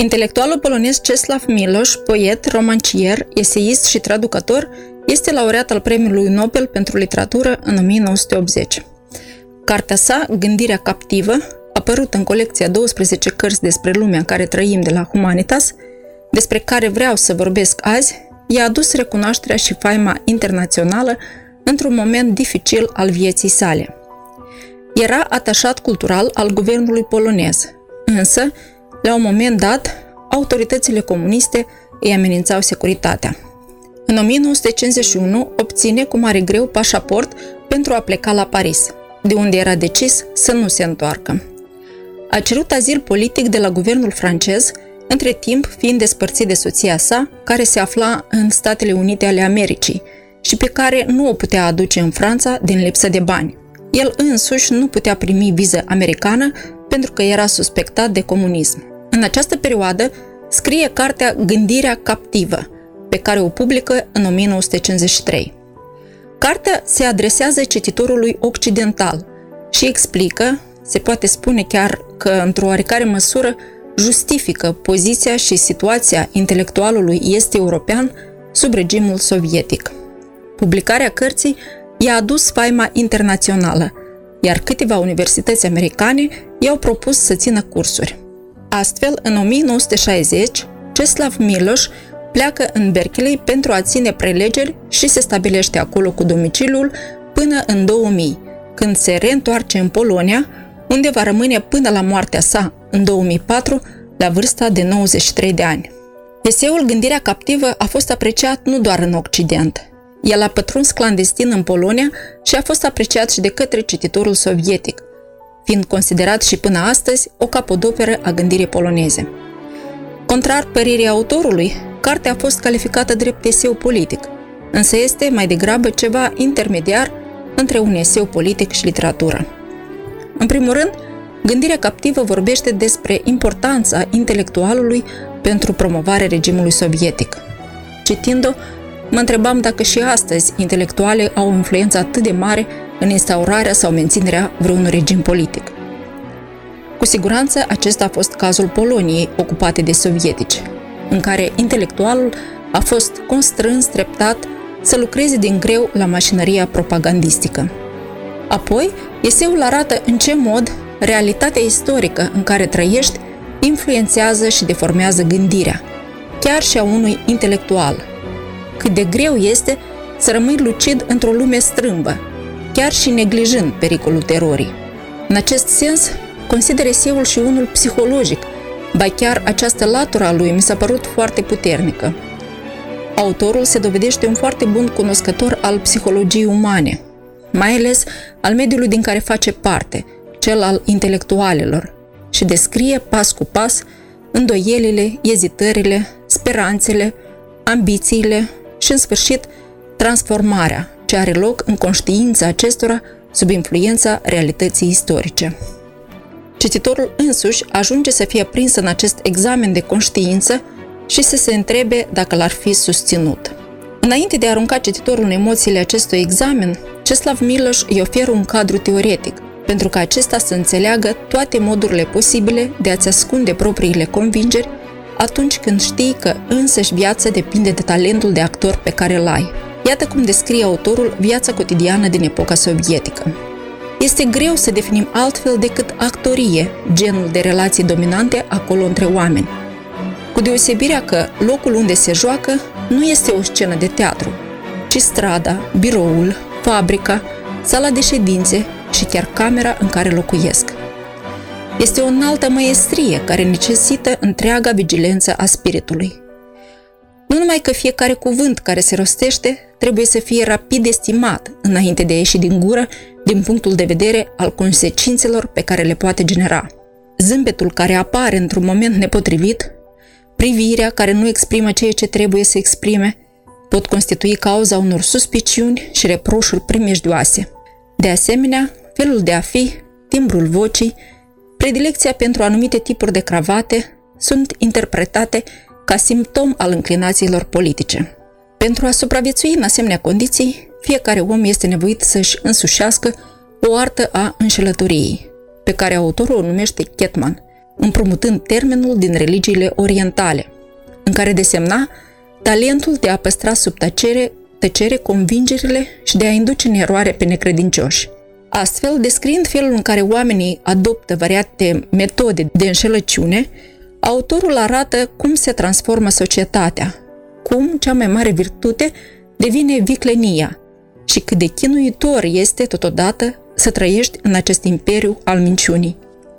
Intelectualul polonez Czesław Milosz, poet, romancier, eseist și traducător, este laureat al Premiului Nobel pentru literatură în 1980. Cartea sa, Gândirea captivă, apărut în colecția 12 cărți despre lumea în care trăim de la Humanitas, despre care vreau să vorbesc azi, i-a adus recunoașterea și faima internațională într-un moment dificil al vieții sale. Era atașat cultural al guvernului polonez, însă la un moment dat, autoritățile comuniste îi amenințau securitatea. În 1951 obține cu mare greu pașaport pentru a pleca la Paris, de unde era decis să nu se întoarcă. A cerut azil politic de la guvernul francez, între timp fiind despărțit de soția sa, care se afla în Statele Unite ale Americii și pe care nu o putea aduce în Franța din lipsă de bani. El însuși nu putea primi viză americană pentru că era suspectat de comunism. În această perioadă scrie cartea Gândirea captivă, pe care o publică în 1953. Cartea se adresează cititorului occidental și explică, se poate spune chiar că într-o oarecare măsură, justifică poziția și situația intelectualului este european sub regimul sovietic. Publicarea cărții i-a adus faima internațională, iar câteva universități americane i-au propus să țină cursuri. Astfel, în 1960, Ceslav Miloș pleacă în Berkeley pentru a ține prelegeri și se stabilește acolo cu domiciliul până în 2000, când se reîntoarce în Polonia, unde va rămâne până la moartea sa, în 2004, la vârsta de 93 de ani. Eseul Gândirea captivă a fost apreciat nu doar în Occident. El a pătruns clandestin în Polonia și a fost apreciat și de către cititorul sovietic, fiind considerat și până astăzi o capodoperă a gândirii poloneze. Contrar păririi autorului, cartea a fost calificată drept eseu politic, însă este mai degrabă ceva intermediar între un eseu politic și literatură. În primul rând, gândirea captivă vorbește despre importanța intelectualului pentru promovarea regimului sovietic. Citind-o, mă întrebam dacă și astăzi intelectuale au o influență atât de mare în instaurarea sau menținerea vreunui regim politic. Cu siguranță acesta a fost cazul Poloniei ocupate de sovietici, în care intelectualul a fost constrâns treptat să lucreze din greu la mașinăria propagandistică. Apoi, eseul arată în ce mod realitatea istorică în care trăiești influențează și deformează gândirea, chiar și a unui intelectual. Cât de greu este să rămâi lucid într-o lume strâmbă, chiar și neglijând pericolul terorii. În acest sens, consider eseul și unul psihologic, ba chiar această latură a lui mi s-a părut foarte puternică. Autorul se dovedește un foarte bun cunoscător al psihologiei umane, mai ales al mediului din care face parte, cel al intelectualelor, și descrie pas cu pas îndoielile, ezitările, speranțele, ambițiile și, în sfârșit, transformarea, ce are loc în conștiința acestora sub influența realității istorice. Cititorul însuși ajunge să fie prins în acest examen de conștiință și să se întrebe dacă l-ar fi susținut. Înainte de a arunca cititorul în emoțiile acestui examen, Ceslav Miloș îi oferă un cadru teoretic, pentru ca acesta să înțeleagă toate modurile posibile de a-ți ascunde propriile convingeri atunci când știi că însăși viața depinde de talentul de actor pe care îl ai. Iată cum descrie autorul viața cotidiană din epoca sovietică. Este greu să definim altfel decât actorie, genul de relații dominante acolo între oameni. Cu deosebirea că locul unde se joacă nu este o scenă de teatru, ci strada, biroul, fabrica, sala de ședințe și chiar camera în care locuiesc. Este o înaltă măestrie care necesită întreaga vigilență a spiritului. Nu numai că fiecare cuvânt care se rostește trebuie să fie rapid estimat înainte de a ieși din gură din punctul de vedere al consecințelor pe care le poate genera. Zâmbetul care apare într-un moment nepotrivit privirea care nu exprimă ceea ce trebuie să exprime, pot constitui cauza unor suspiciuni și reproșuri primejdioase. De asemenea, felul de a fi, timbrul vocii, predilecția pentru anumite tipuri de cravate sunt interpretate ca simptom al înclinațiilor politice. Pentru a supraviețui în asemenea condiții, fiecare om este nevoit să-și însușească o artă a înșelătoriei, pe care autorul o numește Ketman, împrumutând termenul din religiile orientale, în care desemna talentul de a păstra sub tăcere, tăcere convingerile și de a induce în eroare pe necredincioși. Astfel, descriind felul în care oamenii adoptă variate metode de înșelăciune, autorul arată cum se transformă societatea, cum cea mai mare virtute devine viclenia și cât de chinuitor este totodată să trăiești în acest imperiu al minciunii.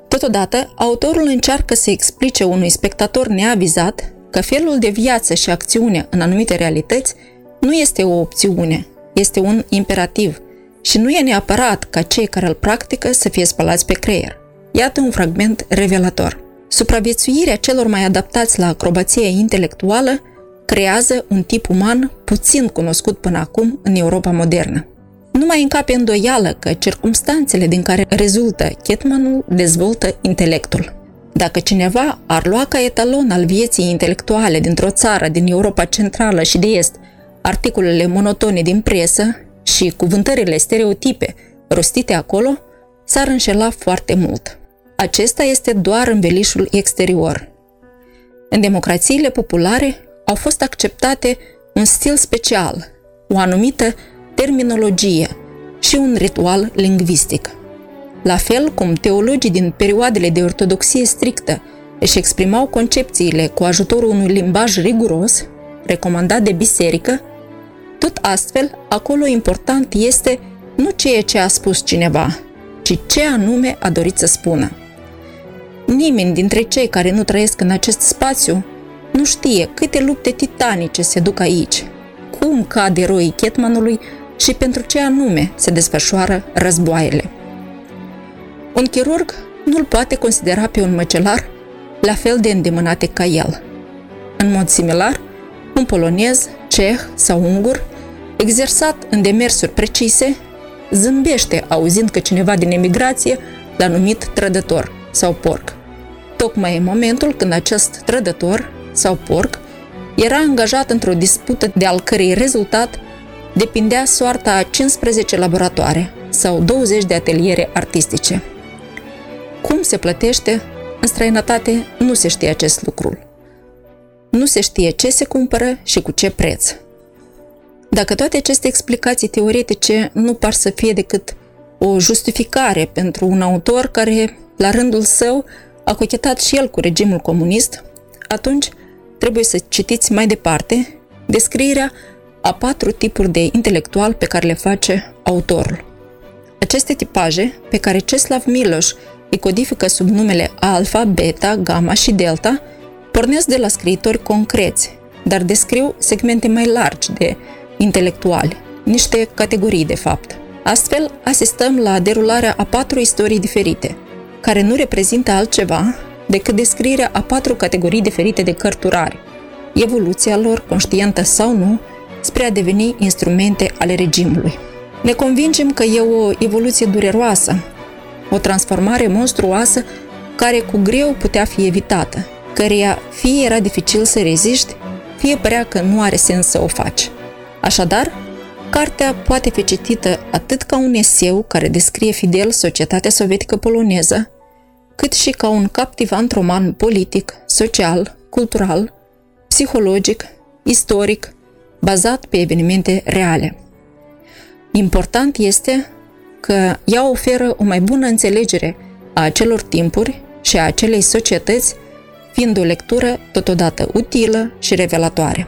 Totodată, autorul încearcă să explice unui spectator neavizat că felul de viață și acțiune în anumite realități nu este o opțiune, este un imperativ și nu e neapărat ca cei care îl practică să fie spălați pe creier. Iată un fragment revelator. Supraviețuirea celor mai adaptați la acrobație intelectuală creează un tip uman puțin cunoscut până acum în Europa modernă. Nu mai încape îndoială că circumstanțele din care rezultă Ketmanul dezvoltă intelectul. Dacă cineva ar lua ca etalon al vieții intelectuale dintr-o țară din Europa Centrală și de Est articolele monotone din presă și cuvântările stereotipe rostite acolo, s-ar înșela foarte mult. Acesta este doar învelișul exterior. În democrațiile populare au fost acceptate un stil special, o anumită terminologie și un ritual lingvistic. La fel cum teologii din perioadele de ortodoxie strictă își exprimau concepțiile cu ajutorul unui limbaj riguros, recomandat de biserică, tot astfel, acolo important este nu ceea ce a spus cineva, ci ce anume a dorit să spună. Nimeni dintre cei care nu trăiesc în acest spațiu nu știe câte lupte titanice se duc aici, cum cad eroii Ketmanului și pentru ce anume se desfășoară războaiele. Un chirurg nu-l poate considera pe un măcelar la fel de îndemânate ca el. În mod similar, un polonez, ceh sau ungur, exersat în demersuri precise, zâmbește auzind că cineva din emigrație l-a numit trădător sau porc. Tocmai în momentul când acest trădător sau porc era angajat într-o dispută de al cărei rezultat depindea soarta a 15 laboratoare sau 20 de ateliere artistice. Cum se plătește? În străinătate nu se știe acest lucru. Nu se știe ce se cumpără și cu ce preț. Dacă toate aceste explicații teoretice nu par să fie decât o justificare pentru un autor care, la rândul său, a cochetat și el cu regimul comunist, atunci trebuie să citiți mai departe descrierea a patru tipuri de intelectual pe care le face autorul. Aceste tipaje, pe care Ceslav Miloș îi codifică sub numele alfa, beta, gamma și delta, pornesc de la scriitori concreți, dar descriu segmente mai largi de intelectuali, niște categorii de fapt. Astfel, asistăm la derularea a patru istorii diferite, care nu reprezintă altceva decât descrierea a patru categorii diferite de cărturari, evoluția lor, conștientă sau nu, spre a deveni instrumente ale regimului. Ne convingem că e o evoluție dureroasă, o transformare monstruoasă care cu greu putea fi evitată, căreia fie era dificil să reziști, fie părea că nu are sens să o faci. Așadar, cartea poate fi citită atât ca un eseu care descrie fidel societatea sovietică poloneză, cât și ca un captivant roman politic, social, cultural, psihologic, istoric, bazat pe evenimente reale. Important este că ea oferă o mai bună înțelegere a acelor timpuri și a acelei societăți, fiind o lectură totodată utilă și revelatoare.